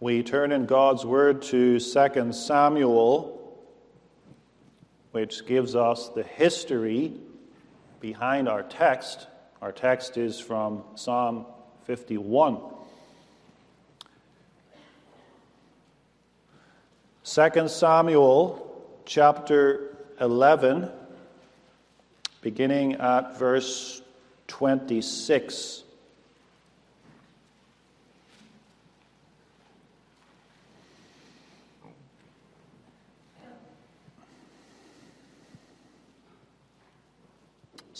We turn in God's Word to 2 Samuel, which gives us the history behind our text. Our text is from Psalm 51. 2 Samuel chapter 11, beginning at verse 26.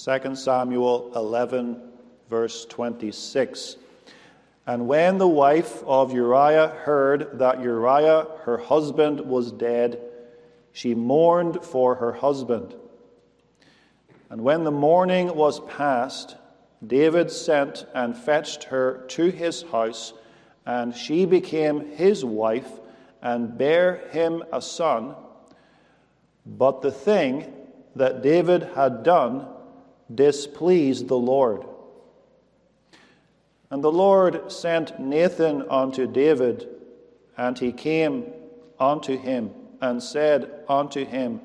Second Samuel 11, verse 26. And when the wife of Uriah heard that Uriah, her husband, was dead, she mourned for her husband. And when the mourning was past, David sent and fetched her to his house, and she became his wife and bare him a son. But the thing that David had done displeased the Lord. And the Lord sent Nathan unto David, and he came unto him and said unto him,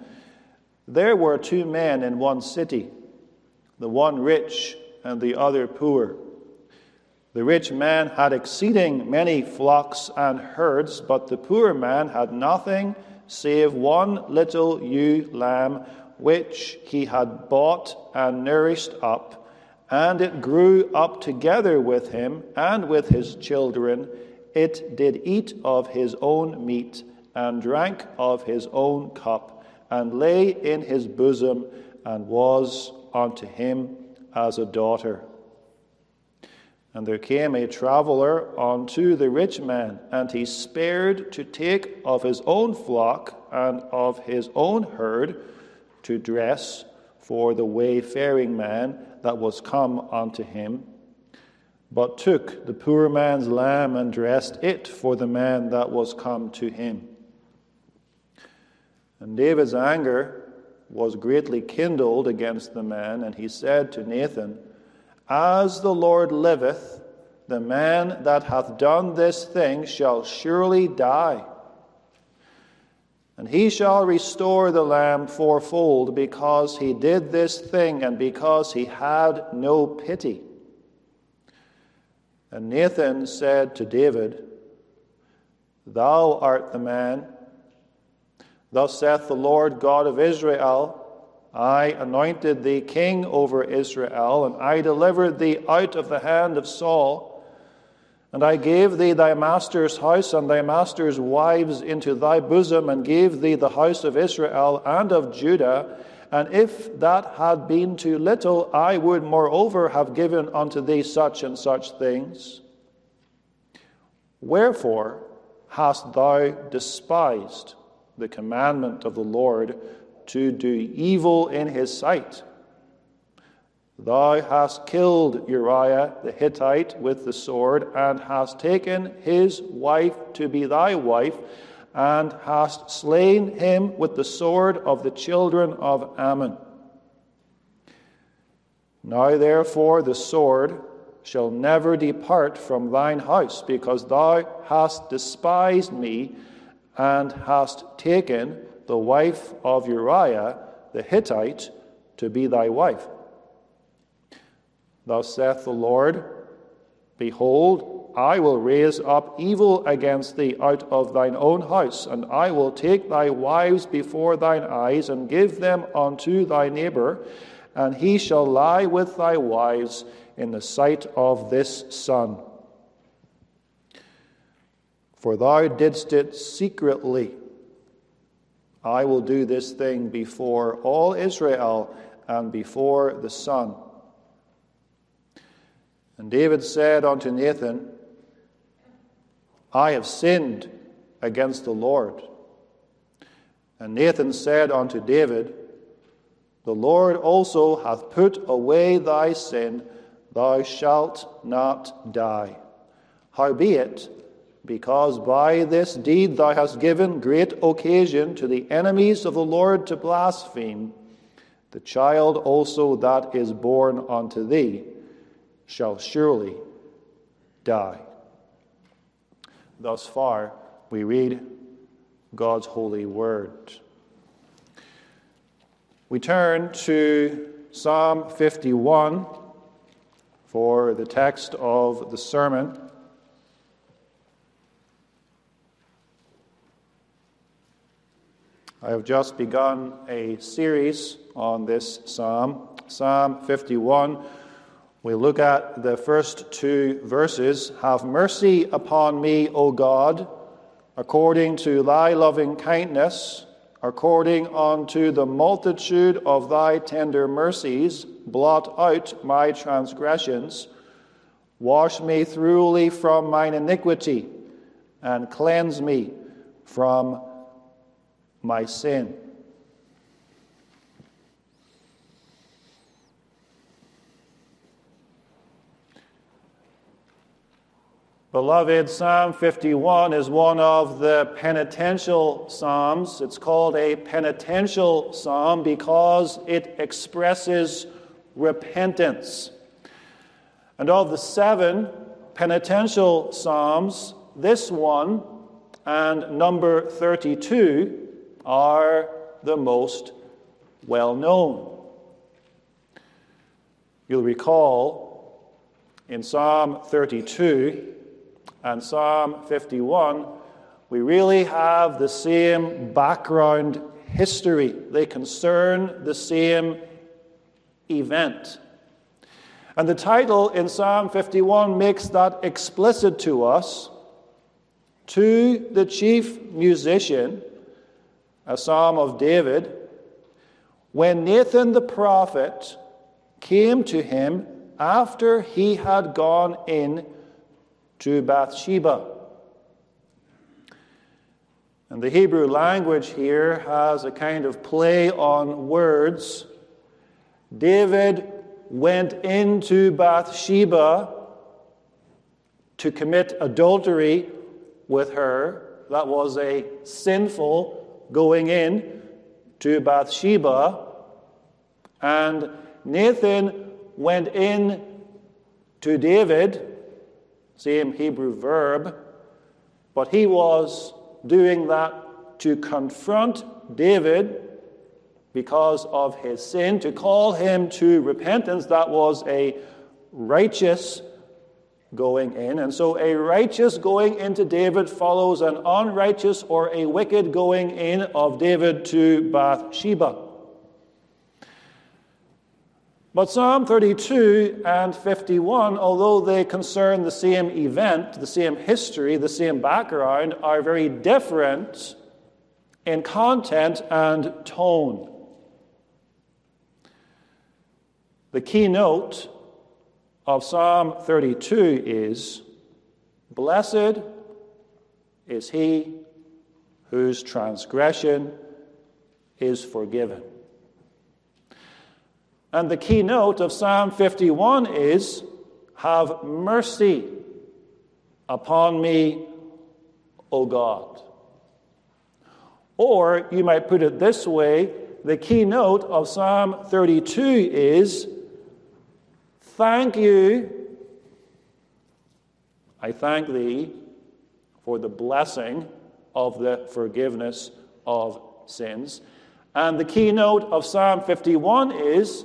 There were two men in one city, the one rich and the other poor. The rich man had exceeding many flocks and herds, but the poor man had nothing save one little ewe lamb, which he had bought and nourished up and it grew up together with him and with his children. It did eat of his own meat and drank of his own cup, and lay in his bosom, and was unto him as a daughter. And there came a traveller unto the rich man, and he spared to take of his own flock and of his own herd to dress for the wayfaring man that was come unto him, but took the poor man's lamb and dressed it for the man that was come to him. And David's anger was greatly kindled against the man, and he said to Nathan, As the Lord liveth, the man that hath done this thing shall surely die. And he shall restore the lamb fourfold because he did this thing and because he had no pity. And Nathan said to David, Thou art the man. Thus saith the Lord God of Israel I anointed thee king over Israel, and I delivered thee out of the hand of Saul. And I gave thee thy master's house and thy master's wives into thy bosom, and gave thee the house of Israel and of Judah. And if that had been too little, I would moreover have given unto thee such and such things. Wherefore hast thou despised the commandment of the Lord to do evil in his sight? Thou hast killed Uriah the Hittite with the sword, and hast taken his wife to be thy wife, and hast slain him with the sword of the children of Ammon. Now therefore the sword shall never depart from thine house, because thou hast despised me, and hast taken the wife of Uriah the Hittite to be thy wife. Thus saith the Lord Behold, I will raise up evil against thee out of thine own house, and I will take thy wives before thine eyes, and give them unto thy neighbor, and he shall lie with thy wives in the sight of this sun. For thou didst it secretly. I will do this thing before all Israel and before the sun. And David said unto Nathan, I have sinned against the Lord. And Nathan said unto David, The Lord also hath put away thy sin, thou shalt not die. Howbeit, because by this deed thou hast given great occasion to the enemies of the Lord to blaspheme, the child also that is born unto thee shall surely die. thus far, we read God's holy word. We turn to Psalm 51 for the text of the sermon. I have just begun a series on this psalm, Psalm 51. We look at the first two verses. Have mercy upon me, O God, according to thy loving kindness, according unto the multitude of thy tender mercies, blot out my transgressions. Wash me thoroughly from mine iniquity, and cleanse me from my sin. Beloved, Psalm 51 is one of the penitential psalms. It's called a penitential psalm because it expresses repentance. And of the seven penitential psalms, this one and number 32 are the most well known. You'll recall in Psalm 32 and Psalm 51, we really have the same background history. They concern the same event. And the title in Psalm 51 makes that explicit to us. To the chief musician, a psalm of David, when Nathan the prophet came to him after he had gone in to Bathsheba. And the Hebrew language here has a kind of play on words. David went into Bathsheba to commit adultery with her. That was a sinful going in to Bathsheba. And Nathan went in to David same Hebrew verb, but he was doing that to confront David because of his sin, to call him to repentance. That was a righteous going in. And so a righteous going into David follows an unrighteous or a wicked going in of David to Bathsheba. But Psalm 32 and 51, although they concern the same event, the same history, the same background, are very different in content and tone. The keynote of Psalm 32 is Blessed is he whose transgression is forgiven. And the keynote of Psalm 51 is Have mercy upon me, O God. Or you might put it this way the keynote of Psalm 32 is Thank you. I thank thee for the blessing of the forgiveness of sins. And the keynote of Psalm 51 is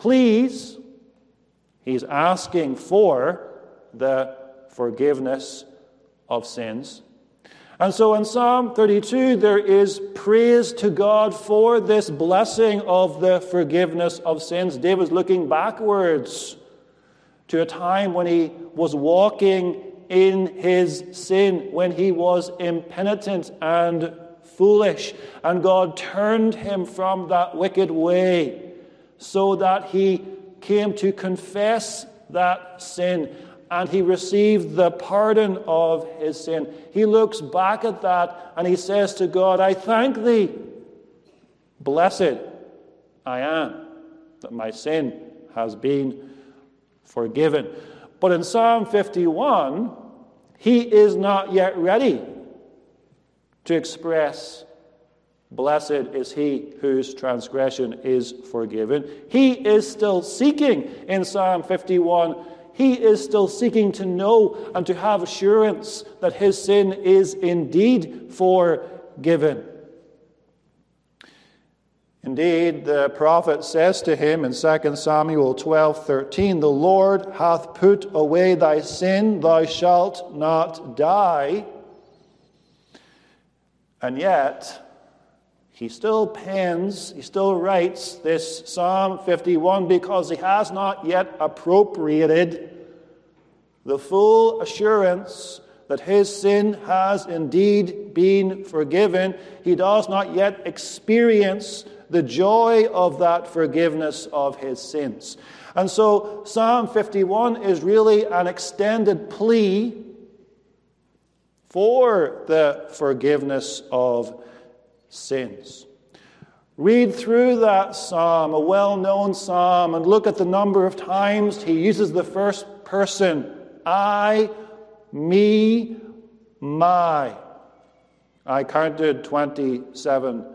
Please, he's asking for the forgiveness of sins. And so in Psalm 32, there is praise to God for this blessing of the forgiveness of sins. David's looking backwards to a time when he was walking in his sin, when he was impenitent and foolish, and God turned him from that wicked way so that he came to confess that sin and he received the pardon of his sin. He looks back at that and he says to God, I thank thee. Blessed I am that my sin has been forgiven. But in Psalm 51, he is not yet ready to express Blessed is he whose transgression is forgiven. He is still seeking in Psalm 51 he is still seeking to know and to have assurance that his sin is indeed forgiven. Indeed, the prophet says to him in 2 Samuel 12 13, The Lord hath put away thy sin, thou shalt not die. And yet, he still pens, he still writes this Psalm 51 because he has not yet appropriated the full assurance that his sin has indeed been forgiven. He does not yet experience the joy of that forgiveness of his sins. And so Psalm 51 is really an extended plea for the forgiveness of sins. Read through that psalm, a well known psalm, and look at the number of times he uses the first person I, me, my. I counted 27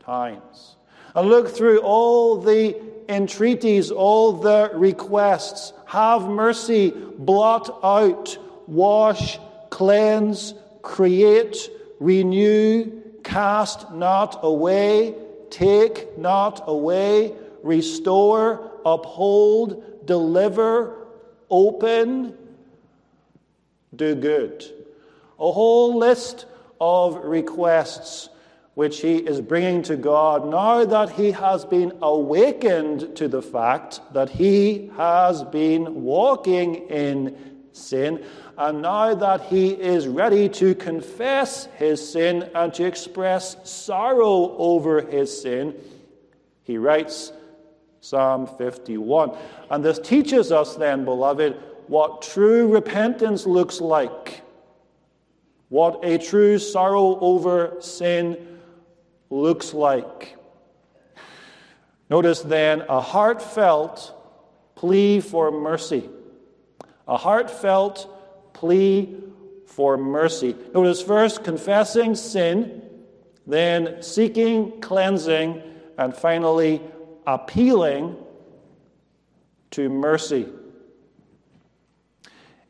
times. And look through all the entreaties, all the requests. Have mercy, blot out, wash, cleanse, create, renew, cast not away, take not away, restore, uphold, deliver, open, do good. A whole list of requests which he is bringing to God now that he has been awakened to the fact that he has been walking in sin, and now that he is ready to confess his sin and to express sorrow over his sin, he writes Psalm 51. And this teaches us then, beloved, what true repentance looks like, what a true sorrow over sin looks like. Notice then a heartfelt plea for mercy. A heartfelt plea for mercy. Notice first confessing sin, then seeking cleansing, and finally appealing to mercy.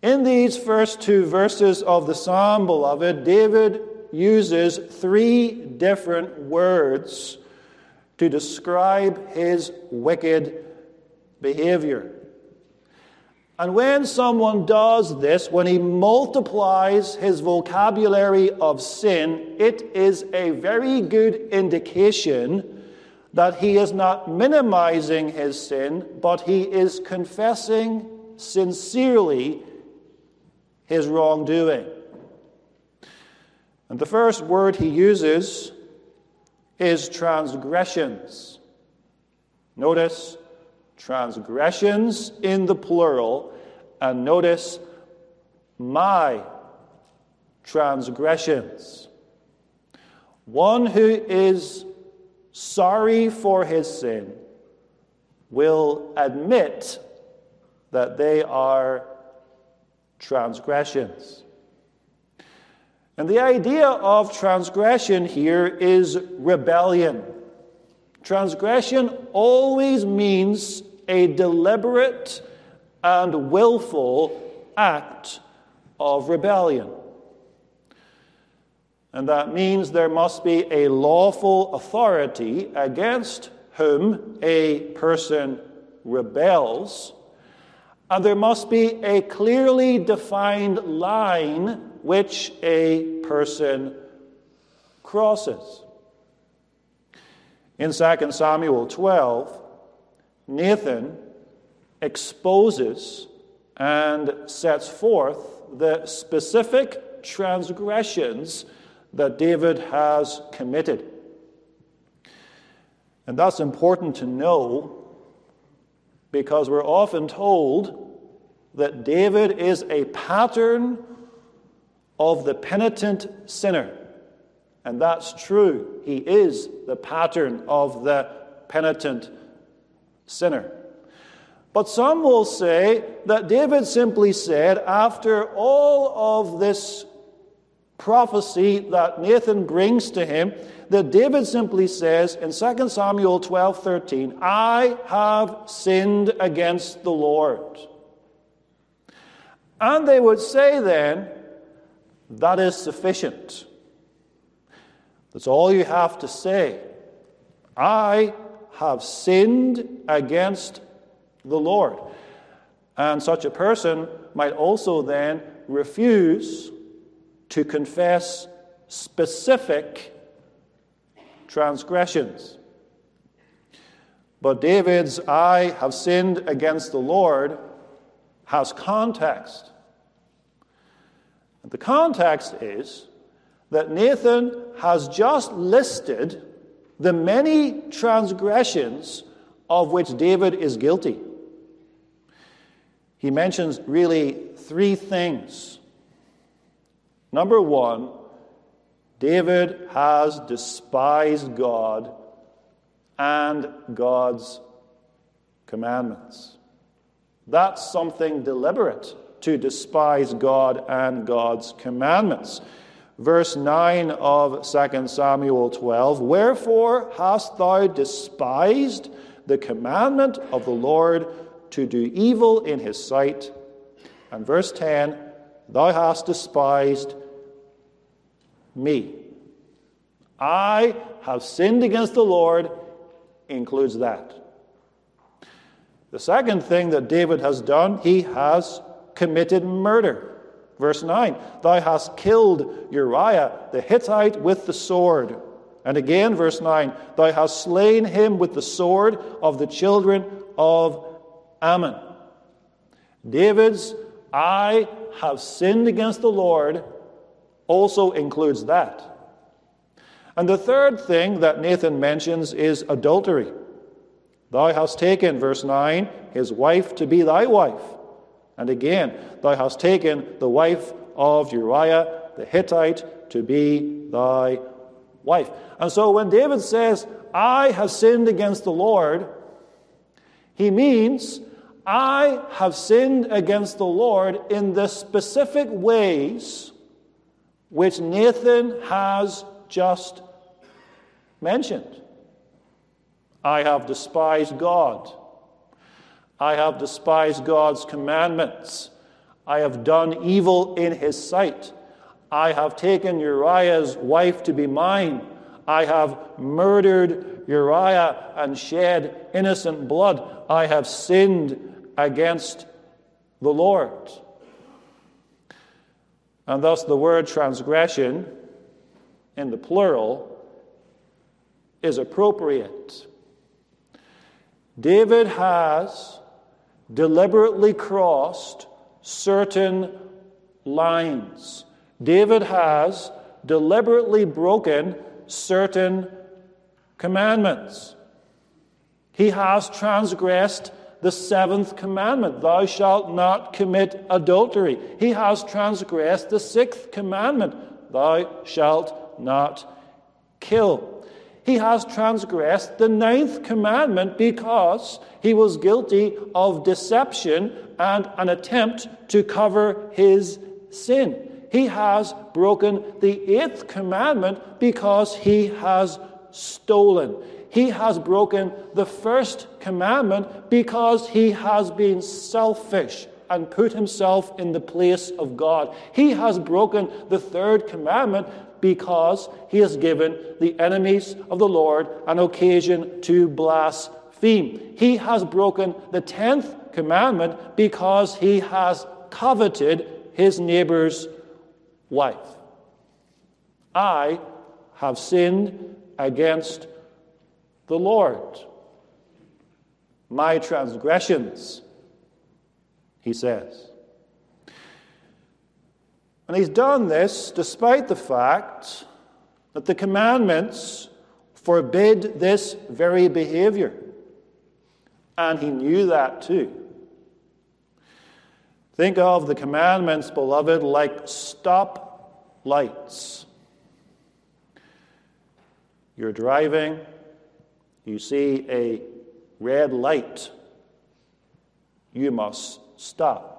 In these first two verses of the psalm, beloved, David uses three different words to describe his wicked behavior. And when someone does this, when he multiplies his vocabulary of sin, it is a very good indication that he is not minimizing his sin, but he is confessing sincerely his wrongdoing. And the first word he uses is transgressions. Notice transgressions in the plural, and notice my transgressions. One who is sorry for his sin will admit that they are transgressions. And the idea of transgression here is rebellion. Transgression always means a deliberate and willful act of rebellion. And that means there must be a lawful authority against whom a person rebels, and there must be a clearly defined line which a person crosses. In 2 Samuel 12, Nathan exposes and sets forth the specific transgressions that David has committed. And that's important to know because we're often told that David is a pattern of the penitent sinner. And that's true. He is the pattern of the penitent sinner. But some will say that David simply said, after all of this prophecy that Nathan brings to him, that David simply says in 2 Samuel 12 13, I have sinned against the Lord. And they would say then, that is sufficient. That's all you have to say. I have sinned against the Lord. And such a person might also then refuse to confess specific transgressions. But David's I have sinned against the Lord has context. And the context is that Nathan has just listed the many transgressions of which David is guilty. He mentions really three things. Number one, David has despised God and God's commandments. That's something deliberate to despise God and God's commandments. Verse 9 of 2 Samuel 12 Wherefore hast thou despised the commandment of the Lord to do evil in his sight? And verse 10 Thou hast despised me. I have sinned against the Lord includes that. The second thing that David has done, he has committed murder. Verse 9 Thou hast killed Uriah the Hittite with the sword. And again, verse 9 Thou hast slain him with the sword of the children of Ammon. David's I have sinned against the Lord also includes that. And the third thing that Nathan mentions is adultery. Thou hast taken, verse 9, his wife to be thy wife. And again, thou hast taken the wife of Uriah the Hittite to be thy wife. And so when David says, I have sinned against the Lord, he means, I have sinned against the Lord in the specific ways which Nathan has just mentioned. I have despised God. I have despised God's commandments. I have done evil in his sight. I have taken Uriah's wife to be mine. I have murdered Uriah and shed innocent blood. I have sinned against the Lord. And thus, the word transgression in the plural is appropriate. David has deliberately crossed certain lines. David has deliberately broken certain commandments. He has transgressed the seventh commandment Thou shalt not commit adultery. He has transgressed the sixth commandment Thou shalt not kill he has transgressed the ninth commandment because he was guilty of deception and an attempt to cover his sin. He has broken the eighth commandment because he has stolen. He has broken the first commandment because he has been selfish and put himself in the place of God. He has broken the third commandment because he has given the enemies of the Lord an occasion to blaspheme. He has broken the tenth commandment because he has coveted his neighbor's wife. I have sinned against the Lord. My transgressions, he says. And he's done this despite the fact that the commandments forbid this very behavior. And he knew that too. Think of the commandments, beloved, like stop lights. You're driving, you see a red light, you must stop.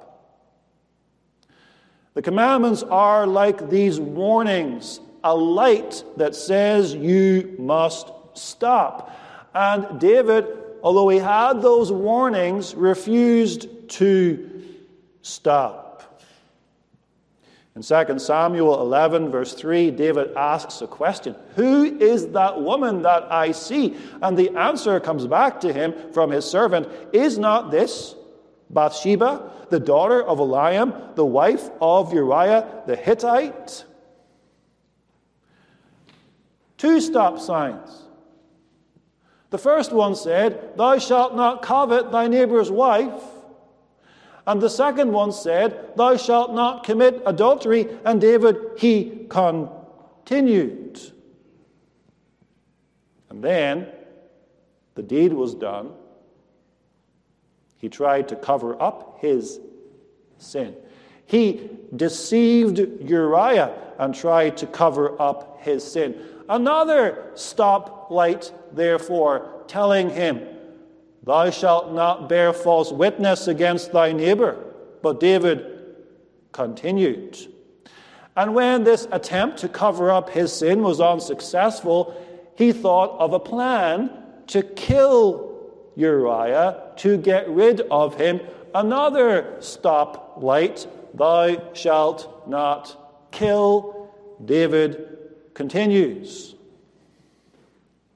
The commandments are like these warnings, a light that says you must stop. And David, although he had those warnings, refused to stop. In 2 Samuel 11, verse 3, David asks a question Who is that woman that I see? And the answer comes back to him from his servant Is not this Bathsheba, the daughter of Eliam, the wife of Uriah the Hittite? Two stop signs. The first one said, Thou shalt not covet thy neighbor's wife. And the second one said, Thou shalt not commit adultery. And David, he continued. And then the deed was done. He tried to cover up his sin. He deceived Uriah and tried to cover up his sin. Another stoplight, therefore, telling him, Thou shalt not bear false witness against thy neighbor. But David continued. And when this attempt to cover up his sin was unsuccessful, he thought of a plan to kill Uriah, to get rid of him. Another stop light thou shalt not kill. David continues.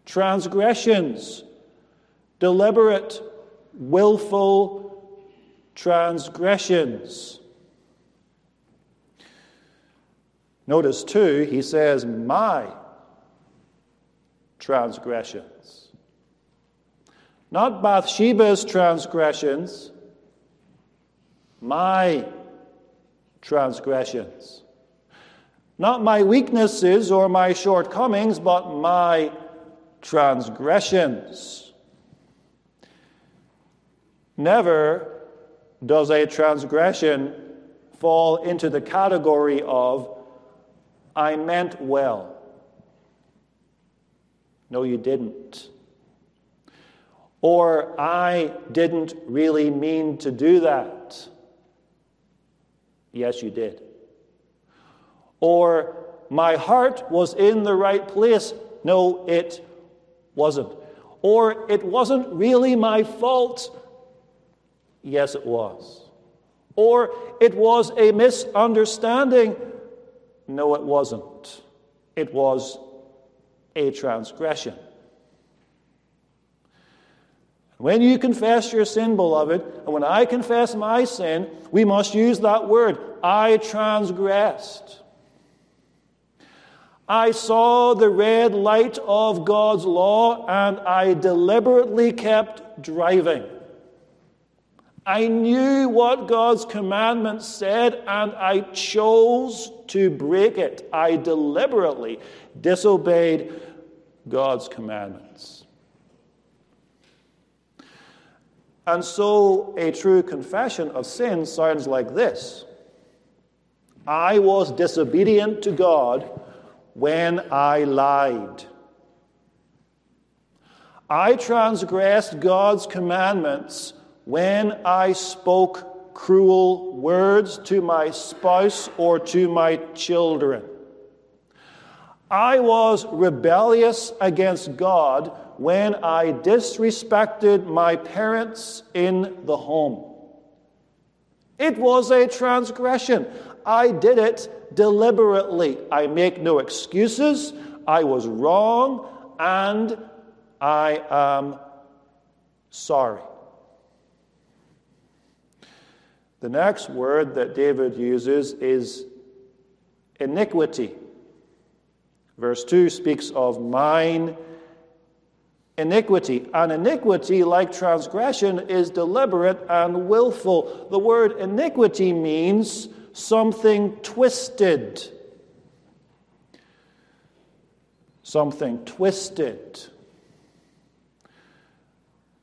Transgressions deliberate, willful transgressions. Notice too, he says, my transgressions. Not Bathsheba's transgressions, my transgressions. Not my weaknesses or my shortcomings, but my transgressions. Never does a transgression fall into the category of, I meant well. No, you didn't. Or, I didn't really mean to do that. Yes, you did. Or, my heart was in the right place. No, it wasn't. Or, it wasn't really my fault. Yes, it was. Or it was a misunderstanding. No, it wasn't. It was a transgression. When you confess your sin, beloved, and when I confess my sin, we must use that word I transgressed. I saw the red light of God's law and I deliberately kept driving. I knew what God's commandment said and I chose to break it. I deliberately disobeyed God's commandments. And so a true confession of sin sounds like this I was disobedient to God when I lied. I transgressed God's commandments when I spoke cruel words to my spouse or to my children. I was rebellious against God when I disrespected my parents in the home. It was a transgression. I did it deliberately. I make no excuses. I was wrong and I am sorry. The next word that David uses is iniquity. Verse 2 speaks of mine iniquity. And iniquity, like transgression, is deliberate and willful. The word iniquity means something twisted. Something twisted.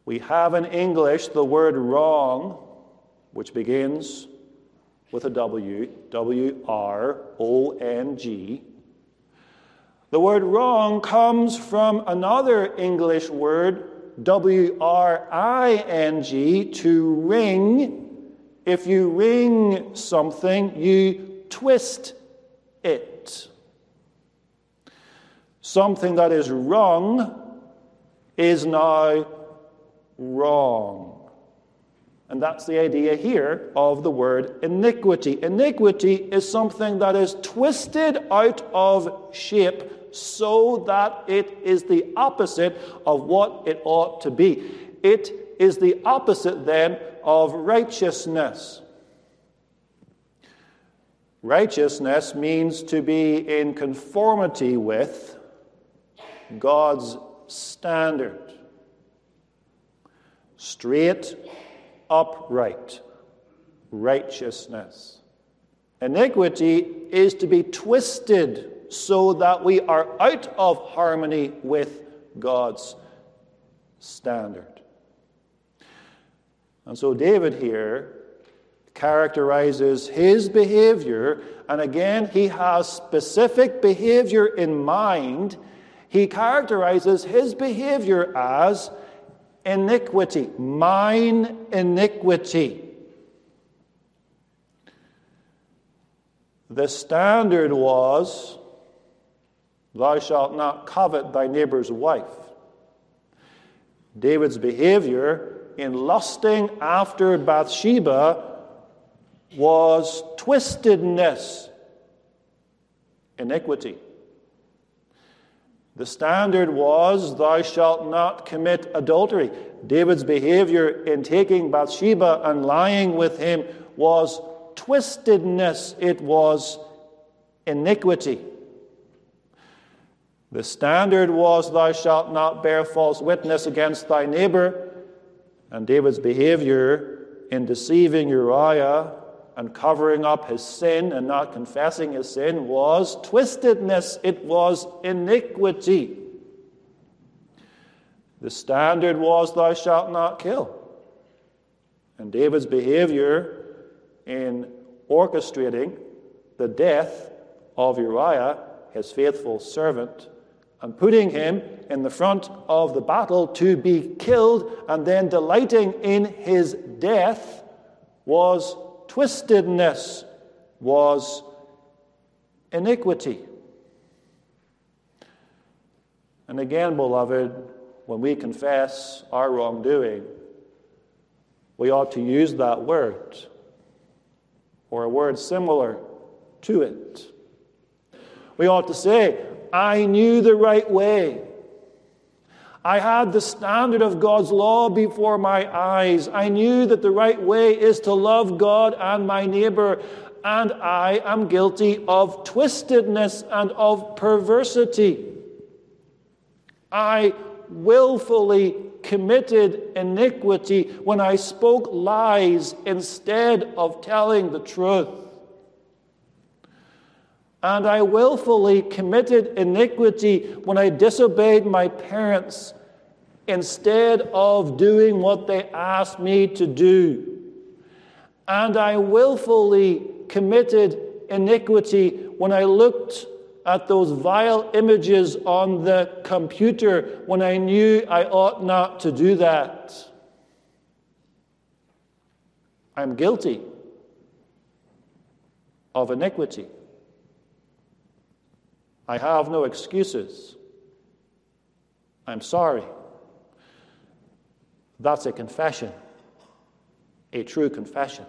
We have in English the word wrong which begins with a W, W R O N G. The word wrong comes from another English word, W R I N G, to wring. If you wring something, you twist it. Something that is wrong is now wrong. And that's the idea here of the word iniquity. Iniquity is something that is twisted out of shape so that it is the opposite of what it ought to be. It is the opposite then of righteousness. Righteousness means to be in conformity with God's standard. Straight, upright righteousness. Iniquity is to be twisted so that we are out of harmony with God's standard. And so David here characterizes his behavior, and again, he has specific behavior in mind. He characterizes his behavior as iniquity, mine iniquity. The standard was, Thou shalt not covet thy neighbor's wife. David's behavior in lusting after Bathsheba was twistedness, iniquity. The standard was, Thou shalt not commit adultery. David's behavior in taking Bathsheba and lying with him was twistedness, it was iniquity. The standard was, Thou shalt not bear false witness against thy neighbor. And David's behavior in deceiving Uriah and covering up his sin and not confessing his sin was twistedness, it was iniquity. The standard was, Thou shalt not kill. And David's behavior in orchestrating the death of Uriah, his faithful servant, and putting him in the front of the battle to be killed and then delighting in his death was twistedness was iniquity. And again, beloved, when we confess our wrongdoing, we ought to use that word or a word similar to it. We ought to say, I knew the right way. I had the standard of God's law before my eyes. I knew that the right way is to love God and my neighbor, and I am guilty of twistedness and of perversity. I willfully committed iniquity when I spoke lies instead of telling the truth. And I willfully committed iniquity when I disobeyed my parents instead of doing what they asked me to do. And I willfully committed iniquity when I looked at those vile images on the computer when I knew I ought not to do that. I'm guilty of iniquity. I have no excuses. I'm sorry. That's a confession, a true confession.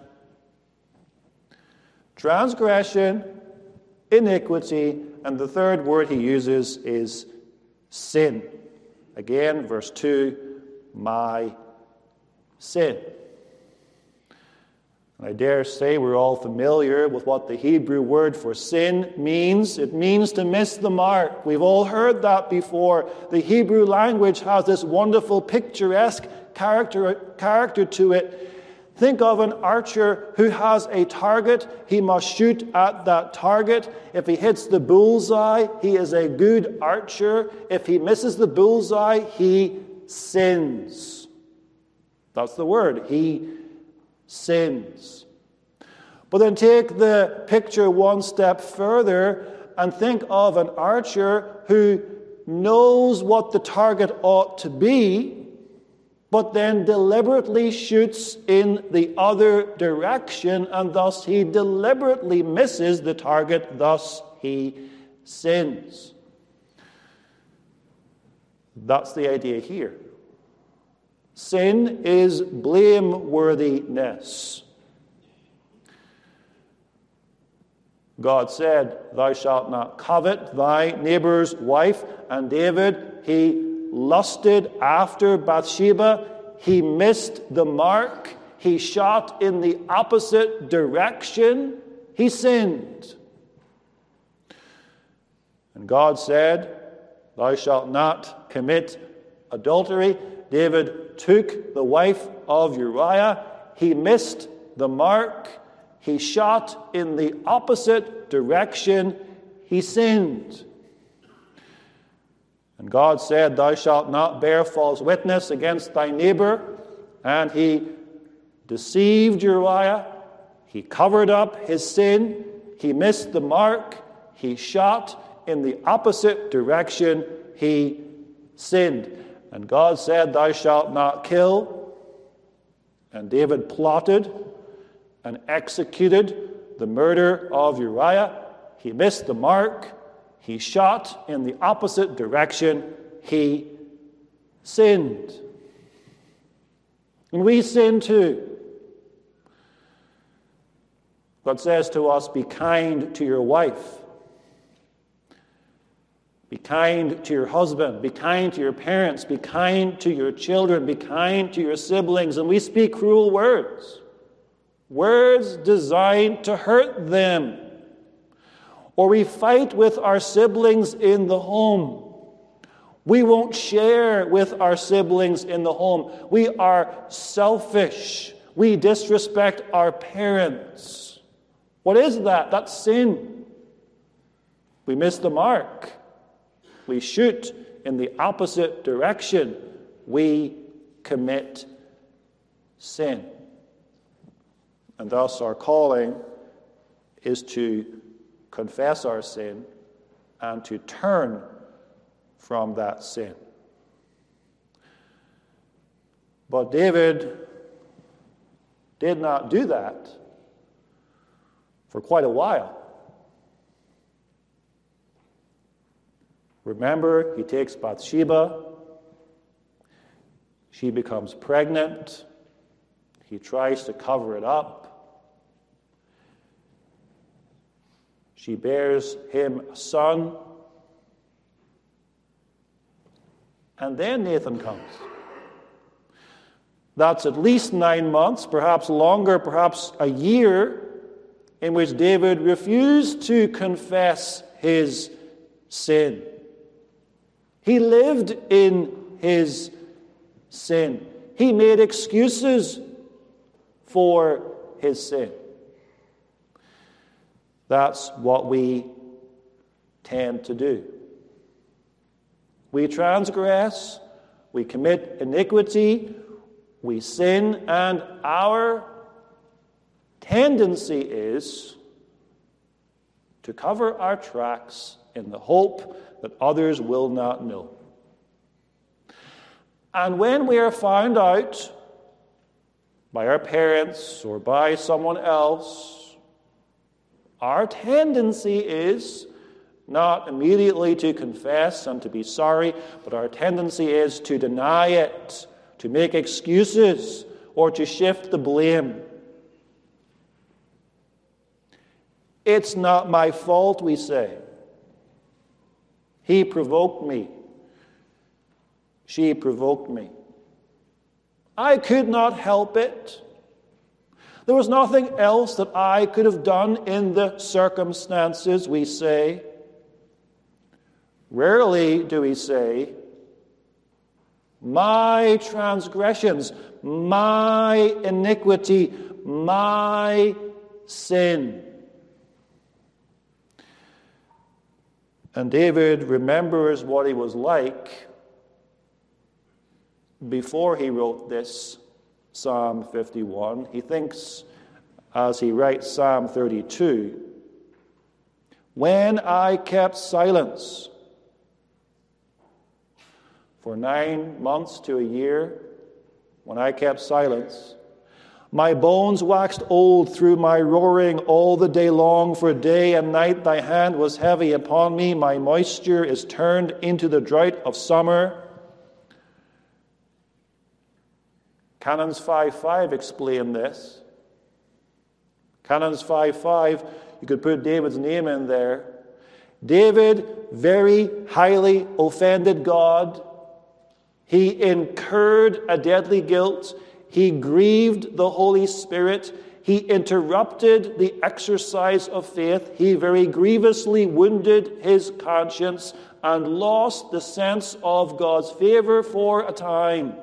Transgression, iniquity, and the third word he uses is sin. Again, verse 2 my sin. I dare say we're all familiar with what the Hebrew word for sin means. It means to miss the mark. We've all heard that before. The Hebrew language has this wonderful picturesque character, character to it. Think of an archer who has a target. He must shoot at that target. If he hits the bullseye, he is a good archer. If he misses the bullseye, he sins. That's the word. He sins. But then take the picture one step further and think of an archer who knows what the target ought to be, but then deliberately shoots in the other direction, and thus he deliberately misses the target, thus he sins. That's the idea here. Sin is blameworthiness. God said, Thou shalt not covet thy neighbor's wife. And David, he lusted after Bathsheba. He missed the mark. He shot in the opposite direction. He sinned. And God said, Thou shalt not commit adultery. David took the wife of Uriah. He missed the mark. He shot in the opposite direction. He sinned. And God said, Thou shalt not bear false witness against thy neighbor. And he deceived Uriah. He covered up his sin. He missed the mark. He shot in the opposite direction. He sinned. And God said, Thou shalt not kill. And David plotted and executed the murder of Uriah. He missed the mark. He shot in the opposite direction. He sinned. And we sin too. God says to us, Be kind to your wife. Be kind to your husband. Be kind to your parents. Be kind to your children. Be kind to your siblings. And we speak cruel words words designed to hurt them. Or we fight with our siblings in the home. We won't share with our siblings in the home. We are selfish. We disrespect our parents. What is that? That's sin. We miss the mark. We shoot in the opposite direction. We commit sin. And thus, our calling is to confess our sin and to turn from that sin. But David did not do that for quite a while. Remember, he takes Bathsheba. She becomes pregnant. He tries to cover it up. She bears him a son. And then Nathan comes. That's at least nine months, perhaps longer, perhaps a year, in which David refused to confess his sin. He lived in his sin. He made excuses for his sin. That's what we tend to do. We transgress, we commit iniquity, we sin, and our tendency is to cover our tracks in the hope that others will not know. And when we are found out by our parents or by someone else, our tendency is not immediately to confess and to be sorry, but our tendency is to deny it, to make excuses, or to shift the blame. It's not my fault, we say. He provoked me. She provoked me. I could not help it. There was nothing else that I could have done in the circumstances, we say. Rarely do we say, My transgressions, my iniquity, my sin. And David remembers what he was like before he wrote this Psalm 51. He thinks, as he writes Psalm 32, when I kept silence for nine months to a year, when I kept silence, my bones waxed old through my roaring all the day long, for day and night thy hand was heavy upon me. My moisture is turned into the drought of summer. Canons 5.5 explain this. Canons 5.5, you could put David's name in there. David very highly offended God. He incurred a deadly guilt. He grieved the Holy Spirit. He interrupted the exercise of faith. He very grievously wounded his conscience and lost the sense of God's favor for a time.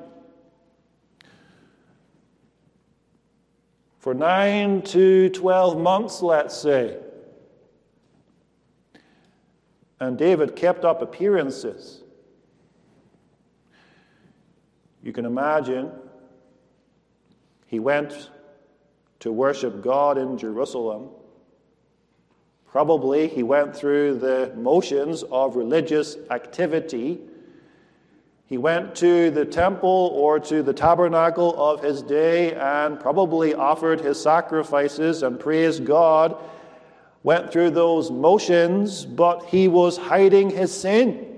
For nine to 12 months, let's say. And David kept up appearances. You can imagine he went to worship God in Jerusalem. Probably he went through the motions of religious activity. He went to the temple or to the tabernacle of his day and probably offered his sacrifices and praised God went through those motions, but he was hiding his sin.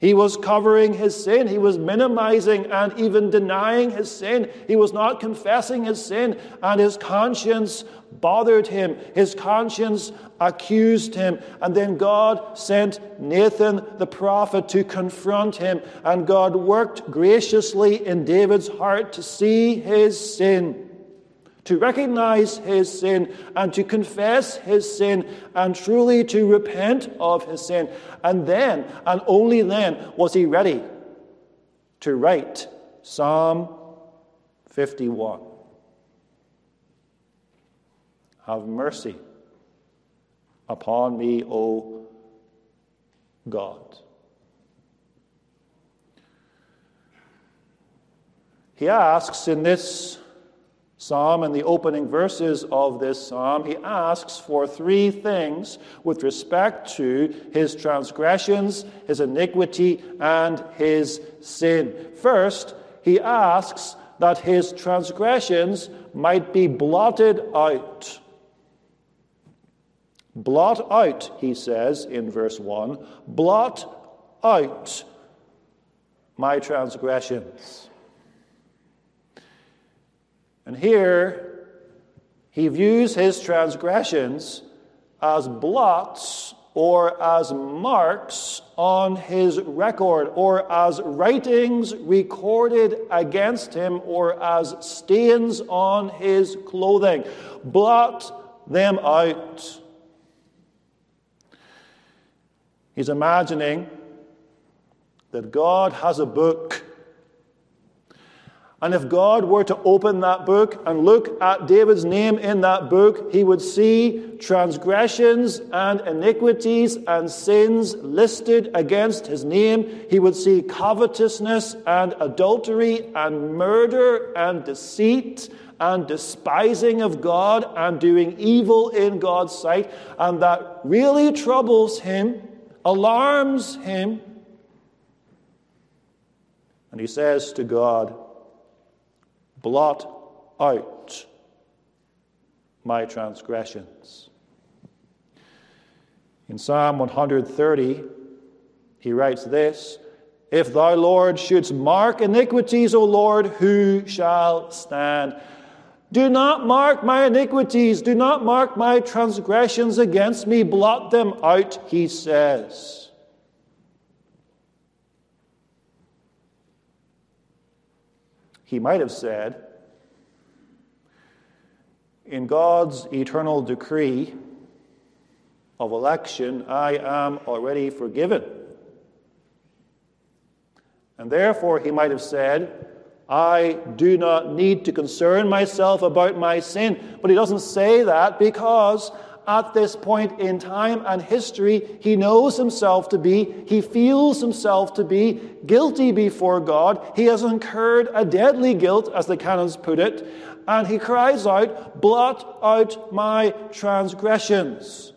He was covering his sin. He was minimizing and even denying his sin. He was not confessing his sin, and his conscience bothered him. His conscience accused him. And then God sent Nathan the prophet to confront him, and God worked graciously in David's heart to see his sin to recognize his sin and to confess his sin and truly to repent of his sin. And then, and only then, was he ready to write Psalm 51. Have mercy upon me, O God. He asks in this psalm and the opening verses of this psalm, he asks for three things with respect to his transgressions, his iniquity, and his sin. First, he asks that his transgressions might be blotted out. Blot out, he says in verse 1, blot out my transgressions. And here, he views his transgressions as blots or as marks on his record, or as writings recorded against him, or as stains on his clothing. Blot them out. He's imagining that God has a book and if God were to open that book and look at David's name in that book, he would see transgressions and iniquities and sins listed against his name. He would see covetousness and adultery and murder and deceit and despising of God and doing evil in God's sight. And that really troubles him, alarms him. And he says to God, Blot out my transgressions. In Psalm 130, he writes this If thou, Lord, shouldst mark iniquities, O Lord, who shall stand? Do not mark my iniquities, do not mark my transgressions against me, blot them out, he says. He might have said, In God's eternal decree of election, I am already forgiven. And therefore, he might have said, I do not need to concern myself about my sin. But he doesn't say that because at this point in time and history, he knows himself to be, he feels himself to be guilty before God. He has incurred a deadly guilt, as the canons put it, and he cries out, Blot out my transgressions.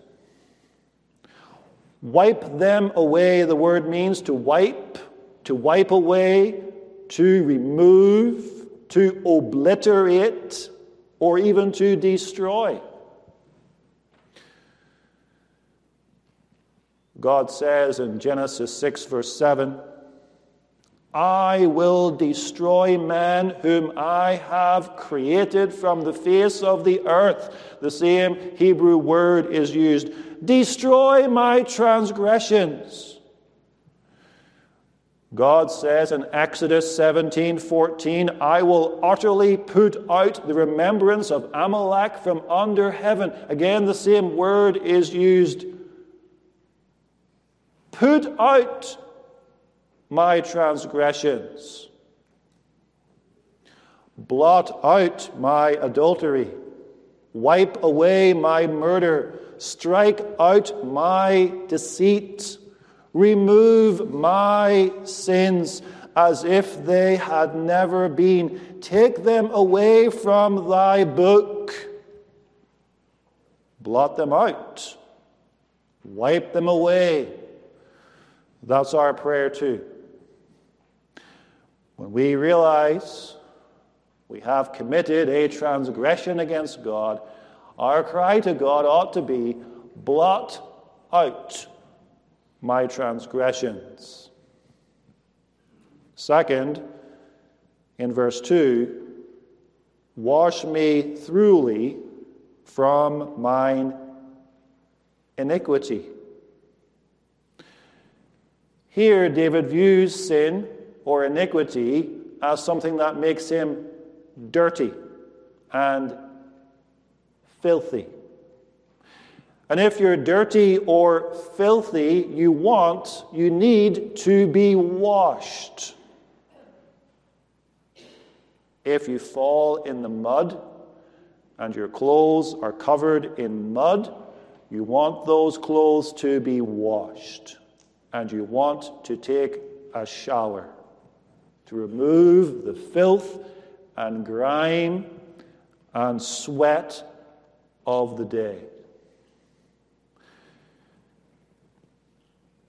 Wipe them away. The word means to wipe, to wipe away, to remove, to obliterate, or even to destroy. God says in Genesis 6, verse 7 I will destroy man whom I have created from the face of the earth. The same Hebrew word is used. Destroy my transgressions. God says in Exodus 17 14, I will utterly put out the remembrance of Amalek from under heaven. Again, the same word is used. Put out my transgressions. Blot out my adultery. Wipe away my murder. Strike out my deceit. Remove my sins as if they had never been. Take them away from thy book. Blot them out. Wipe them away. That's our prayer, too. When we realize we have committed a transgression against God, our cry to God ought to be, blot out my transgressions. Second, in verse 2, wash me throughly from mine iniquity. Here, David views sin or iniquity as something that makes him dirty and filthy. And if you're dirty or filthy, you want, you need to be washed. If you fall in the mud and your clothes are covered in mud, you want those clothes to be washed. And you want to take a shower to remove the filth and grime and sweat of the day.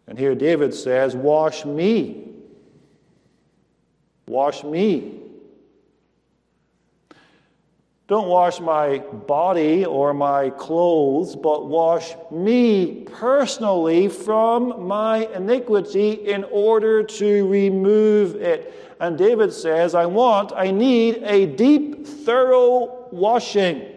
And here David says, Wash me. Wash me. Don't wash my body or my clothes, but wash me personally from my iniquity in order to remove it. And David says, I want, I need a deep, thorough washing.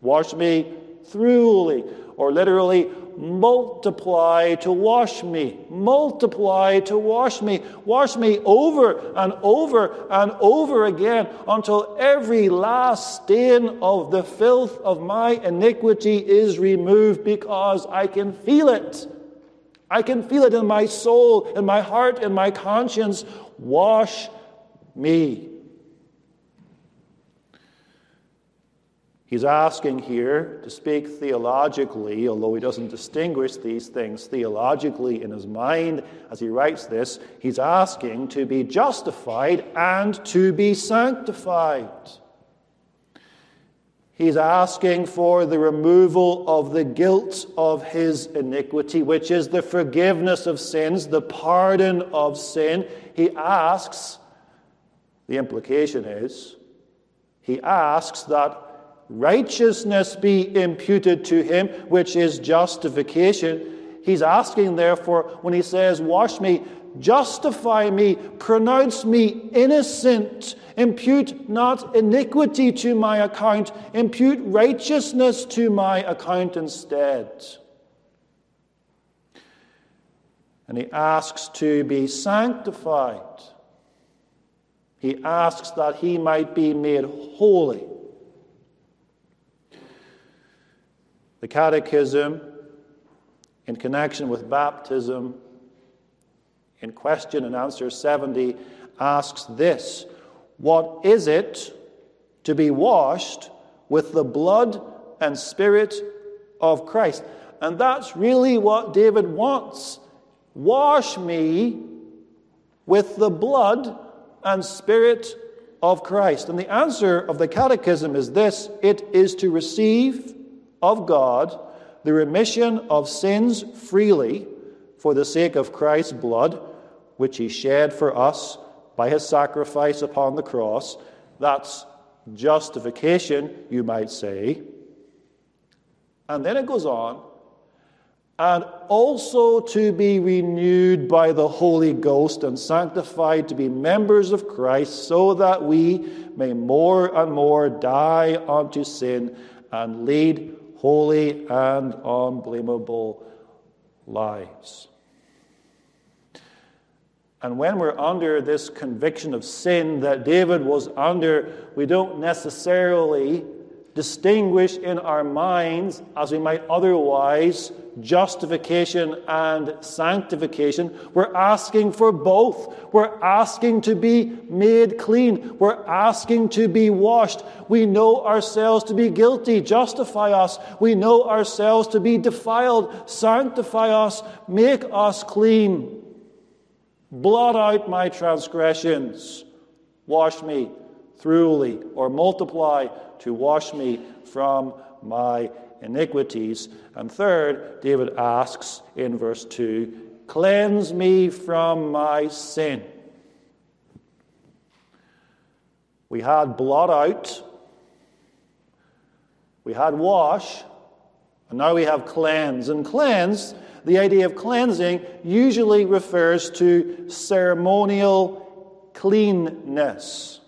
Wash me thoroughly, or literally, multiply to wash me, multiply to wash me, wash me over and over and over again until every last stain of the filth of my iniquity is removed because I can feel it. I can feel it in my soul, in my heart, in my conscience. Wash me. He's asking here to speak theologically, although he doesn't distinguish these things theologically in his mind as he writes this. He's asking to be justified and to be sanctified. He's asking for the removal of the guilt of his iniquity, which is the forgiveness of sins, the pardon of sin. He asks, the implication is, he asks that righteousness be imputed to him, which is justification. He's asking, therefore, when he says, Wash me, justify me, pronounce me innocent, impute not iniquity to my account, impute righteousness to my account instead. And he asks to be sanctified. He asks that he might be made holy. The Catechism, in connection with baptism, in question and answer 70, asks this What is it to be washed with the blood and spirit of Christ? And that's really what David wants. Wash me with the blood and spirit of Christ. And the answer of the Catechism is this it is to receive of God the remission of sins freely for the sake of Christ's blood, which he shed for us by his sacrifice upon the cross. That's justification, you might say. And then it goes on, and also to be renewed by the Holy Ghost and sanctified to be members of Christ, so that we may more and more die unto sin and lead holy and unblameable lives. And when we're under this conviction of sin that David was under, we don't necessarily distinguish in our minds, as we might otherwise, justification and sanctification. We're asking for both. We're asking to be made clean. We're asking to be washed. We know ourselves to be guilty. Justify us. We know ourselves to be defiled. Sanctify us. Make us clean. Blot out my transgressions. Wash me thoroughly, or multiply to wash me from my iniquities. And third, David asks in verse 2 Cleanse me from my sin. We had blot out, we had wash, and now we have cleanse. And cleanse, the idea of cleansing, usually refers to ceremonial cleanness.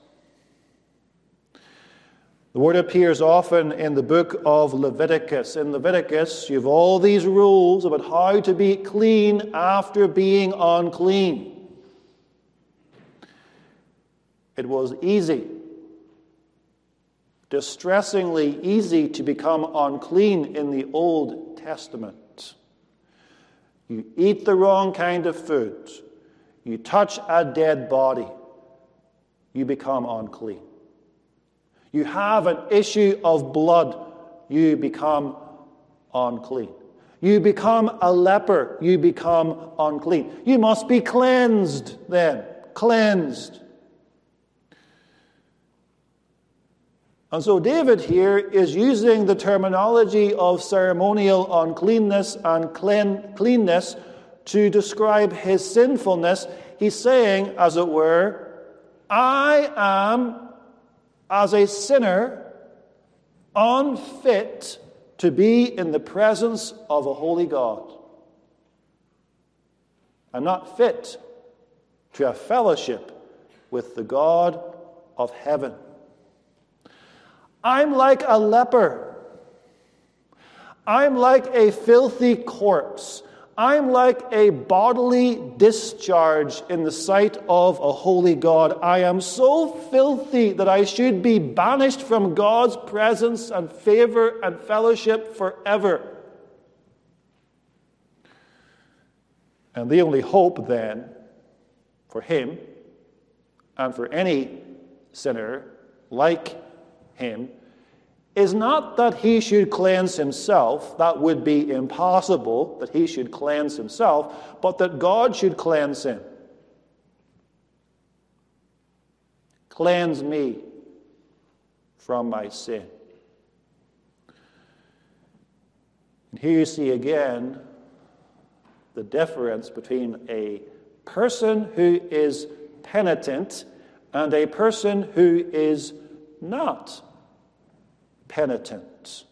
The word appears often in the book of Leviticus. In Leviticus, you have all these rules about how to be clean after being unclean. It was easy, distressingly easy to become unclean in the Old Testament. You eat the wrong kind of food, you touch a dead body, you become unclean. You have an issue of blood, you become unclean. You become a leper, you become unclean. You must be cleansed then. Cleansed. And so David here is using the terminology of ceremonial uncleanness and clean, cleanness to describe his sinfulness. He's saying, as it were, I am as a sinner, unfit to be in the presence of a holy God. I'm not fit to have fellowship with the God of heaven. I'm like a leper. I'm like a filthy corpse. I'm like a bodily discharge in the sight of a holy God. I am so filthy that I should be banished from God's presence and favor and fellowship forever. And the only hope then for him and for any sinner like him is not that he should cleanse himself, that would be impossible, that he should cleanse himself, but that God should cleanse him. Cleanse me from my sin. And here you see again the difference between a person who is penitent and a person who is not penitent.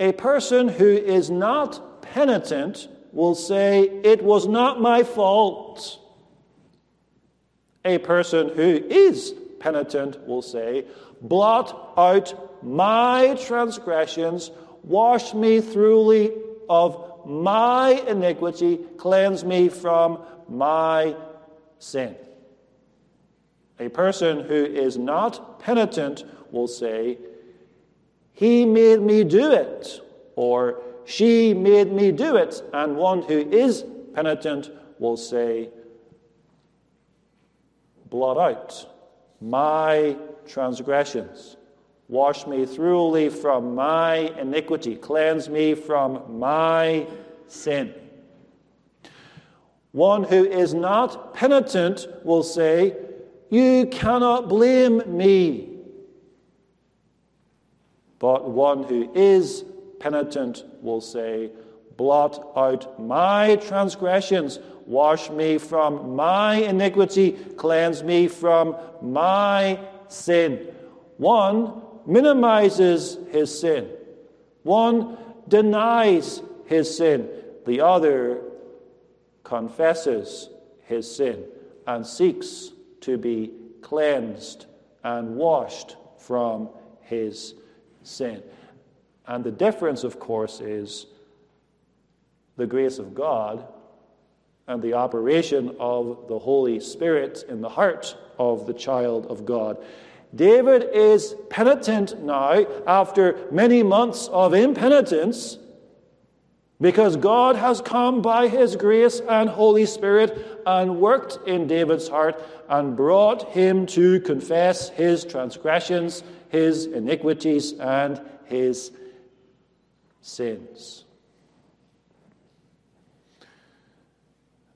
A person who is not penitent will say, It was not my fault. A person who is penitent will say, Blot out my transgressions, wash me thoroughly of my iniquity, cleanse me from my sin. A person who is not penitent will say, He made me do it, or She made me do it. And one who is penitent will say, Blot out my transgressions. Wash me thoroughly from my iniquity. Cleanse me from my sin. One who is not penitent will say, you cannot blame me. But one who is penitent will say, Blot out my transgressions, wash me from my iniquity, cleanse me from my sin. One minimizes his sin, one denies his sin, the other confesses his sin and seeks to be cleansed and washed from his sin. And the difference, of course, is the grace of God and the operation of the Holy Spirit in the heart of the child of God. David is penitent now after many months of impenitence because God has come by his grace and Holy Spirit and worked in David's heart and brought him to confess his transgressions, his iniquities, and his sins.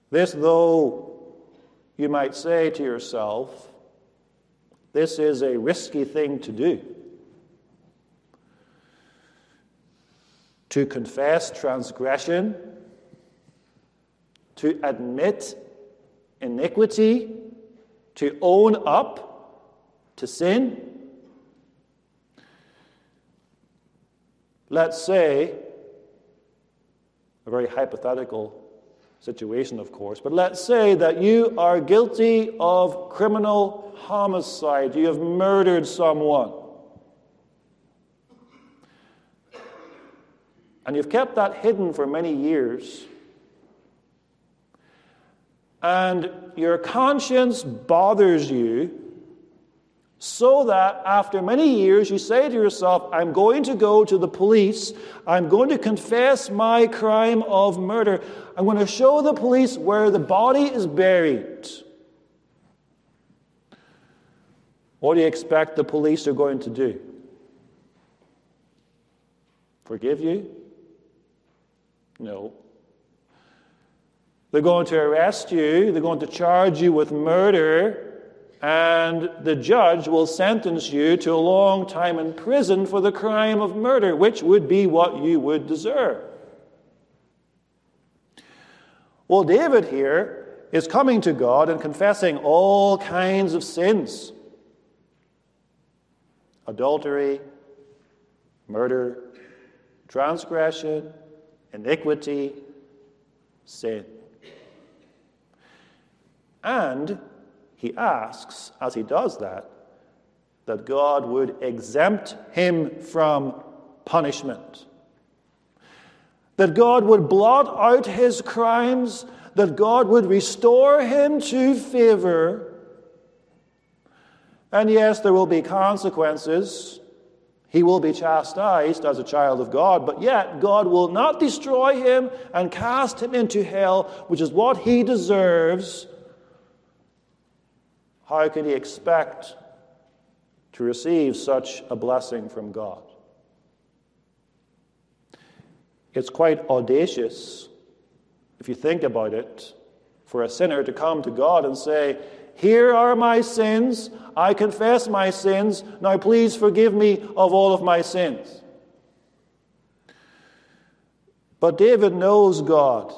This, though you might say to yourself, this is a risky thing to do. To confess transgression, to admit iniquity, to own up to sin. Let's say, a very hypothetical situation, of course, but let's say that you are guilty of criminal homicide, you have murdered someone. And you've kept that hidden for many years. And your conscience bothers you so that after many years you say to yourself, I'm going to go to the police, I'm going to confess my crime of murder, I'm going to show the police where the body is buried. What do you expect the police are going to do? Forgive you? No. They're going to arrest you, they're going to charge you with murder, and the judge will sentence you to a long time in prison for the crime of murder, which would be what you would deserve. Well, David here is coming to God and confessing all kinds of sins adultery, murder, transgression, iniquity, sin. And he asks, as he does that, that God would exempt him from punishment. That God would blot out his crimes, that God would restore him to favor. And yes, there will be consequences. He will be chastised as a child of God, but yet God will not destroy him and cast him into hell, which is what he deserves how could he expect to receive such a blessing from God? It's quite audacious, if you think about it, for a sinner to come to God and say, Here are my sins. I confess my sins. Now please forgive me of all of my sins. But David knows God.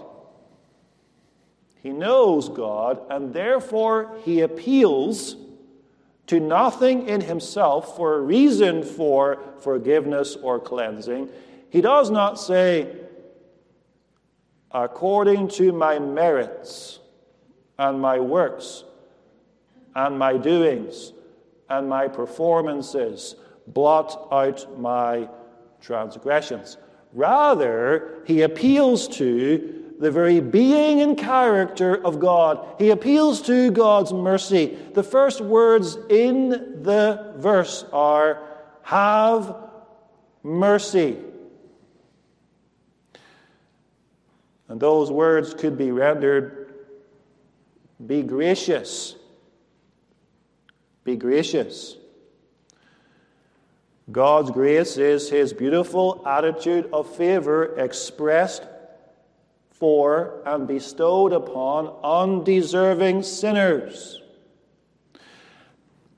He knows God, and therefore he appeals to nothing in himself for a reason for forgiveness or cleansing. He does not say, according to my merits and my works and my doings and my performances, blot out my transgressions. Rather, he appeals to the very being and character of God. He appeals to God's mercy. The first words in the verse are, Have mercy. And those words could be rendered, Be gracious. Be gracious. God's grace is his beautiful attitude of favor expressed for and bestowed upon undeserving sinners.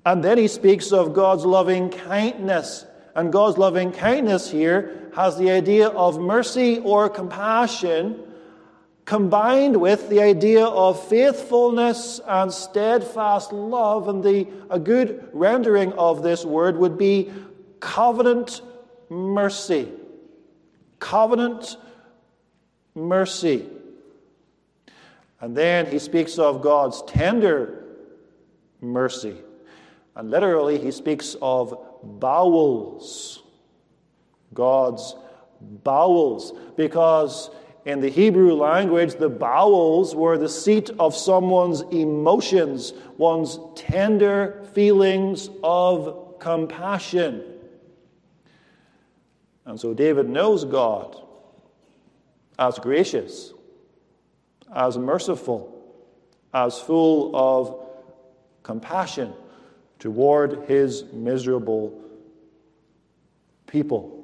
And then he speaks of God's loving kindness. And God's loving kindness here has the idea of mercy or compassion combined with the idea of faithfulness and steadfast love. And the, a good rendering of this word would be covenant mercy covenant mercy. And then he speaks of God's tender mercy. And literally, he speaks of bowels. God's bowels. Because in the Hebrew language, the bowels were the seat of someone's emotions, one's tender feelings of compassion. And so David knows God as gracious, as merciful, as full of compassion toward his miserable people.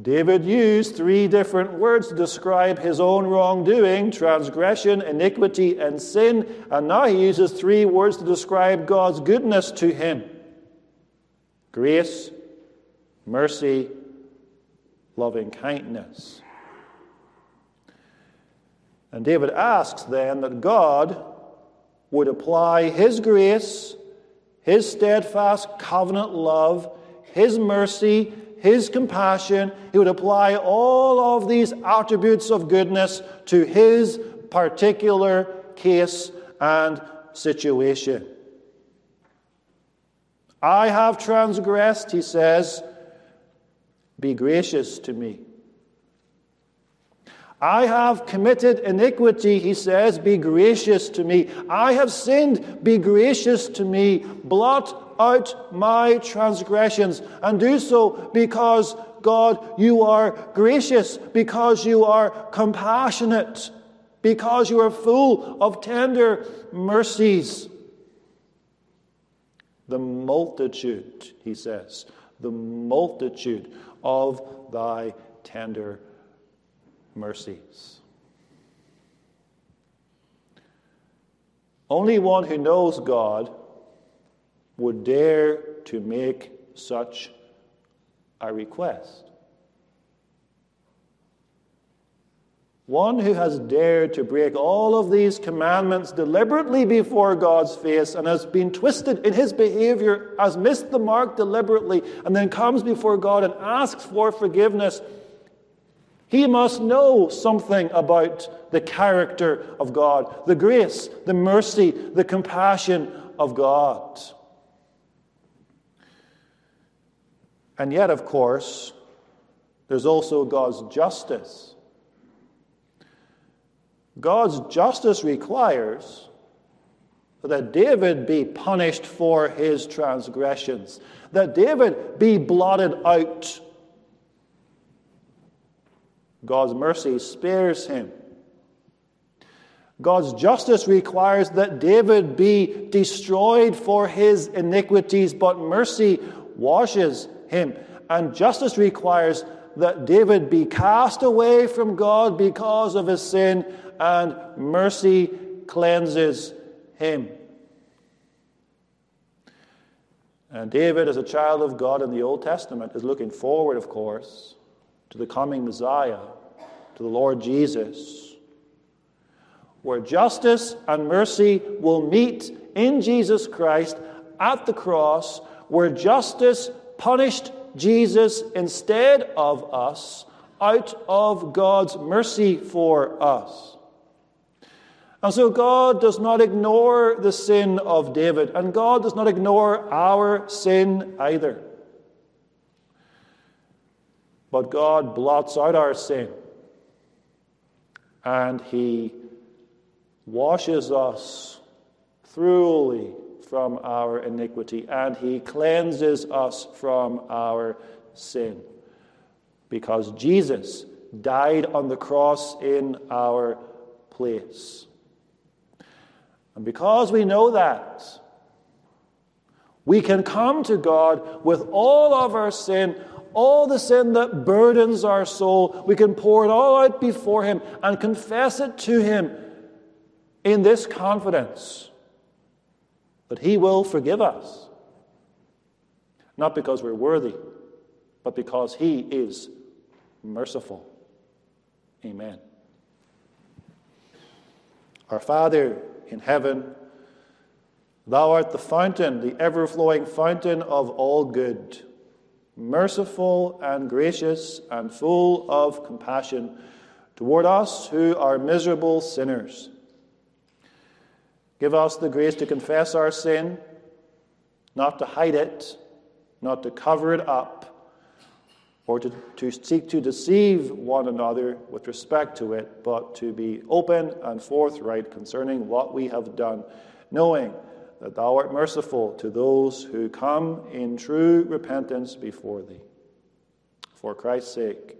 David used three different words to describe his own wrongdoing transgression, iniquity, and sin. And now he uses three words to describe God's goodness to him grace, mercy, loving kindness. And David asks then that God would apply his grace, his steadfast covenant love, his mercy, his compassion. He would apply all of these attributes of goodness to his particular case and situation. I have transgressed, he says. Be gracious to me. I have committed iniquity, he says, be gracious to me. I have sinned, be gracious to me. Blot out my transgressions, and do so because, God, you are gracious, because you are compassionate, because you are full of tender mercies. The multitude, he says, the multitude of thy tender mercies. Only one who knows God would dare to make such a request. One who has dared to break all of these commandments deliberately before God's face and has been twisted in his behavior, has missed the mark deliberately, and then comes before God and asks for forgiveness he must know something about the character of God, the grace, the mercy, the compassion of God. And yet, of course, there's also God's justice. God's justice requires that David be punished for his transgressions, that David be blotted out God's mercy spares him. God's justice requires that David be destroyed for his iniquities, but mercy washes him. And justice requires that David be cast away from God because of his sin, and mercy cleanses him. And David, as a child of God in the Old Testament, is looking forward, of course, to the coming Messiah, to the Lord Jesus, where justice and mercy will meet in Jesus Christ at the cross, where justice punished Jesus instead of us out of God's mercy for us. And so God does not ignore the sin of David, and God does not ignore our sin either. But God blots out our sin and He washes us thoroughly from our iniquity and He cleanses us from our sin. Because Jesus died on the cross in our place. And because we know that, we can come to God with all of our sin, all the sin that burdens our soul, we can pour it all out before Him and confess it to Him in this confidence that He will forgive us. Not because we're worthy, but because He is merciful. Amen. Our Father in heaven, Thou art the fountain, the ever flowing fountain of all good. merciful and gracious and full of compassion toward us who are miserable sinners. Give us the grace to confess our sin, not to hide it, not to cover it up, or to, to seek to deceive one another with respect to it, but to be open and forthright concerning what we have done, knowing that thou art merciful to those who come in true repentance before thee. For Christ's sake,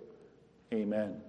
amen.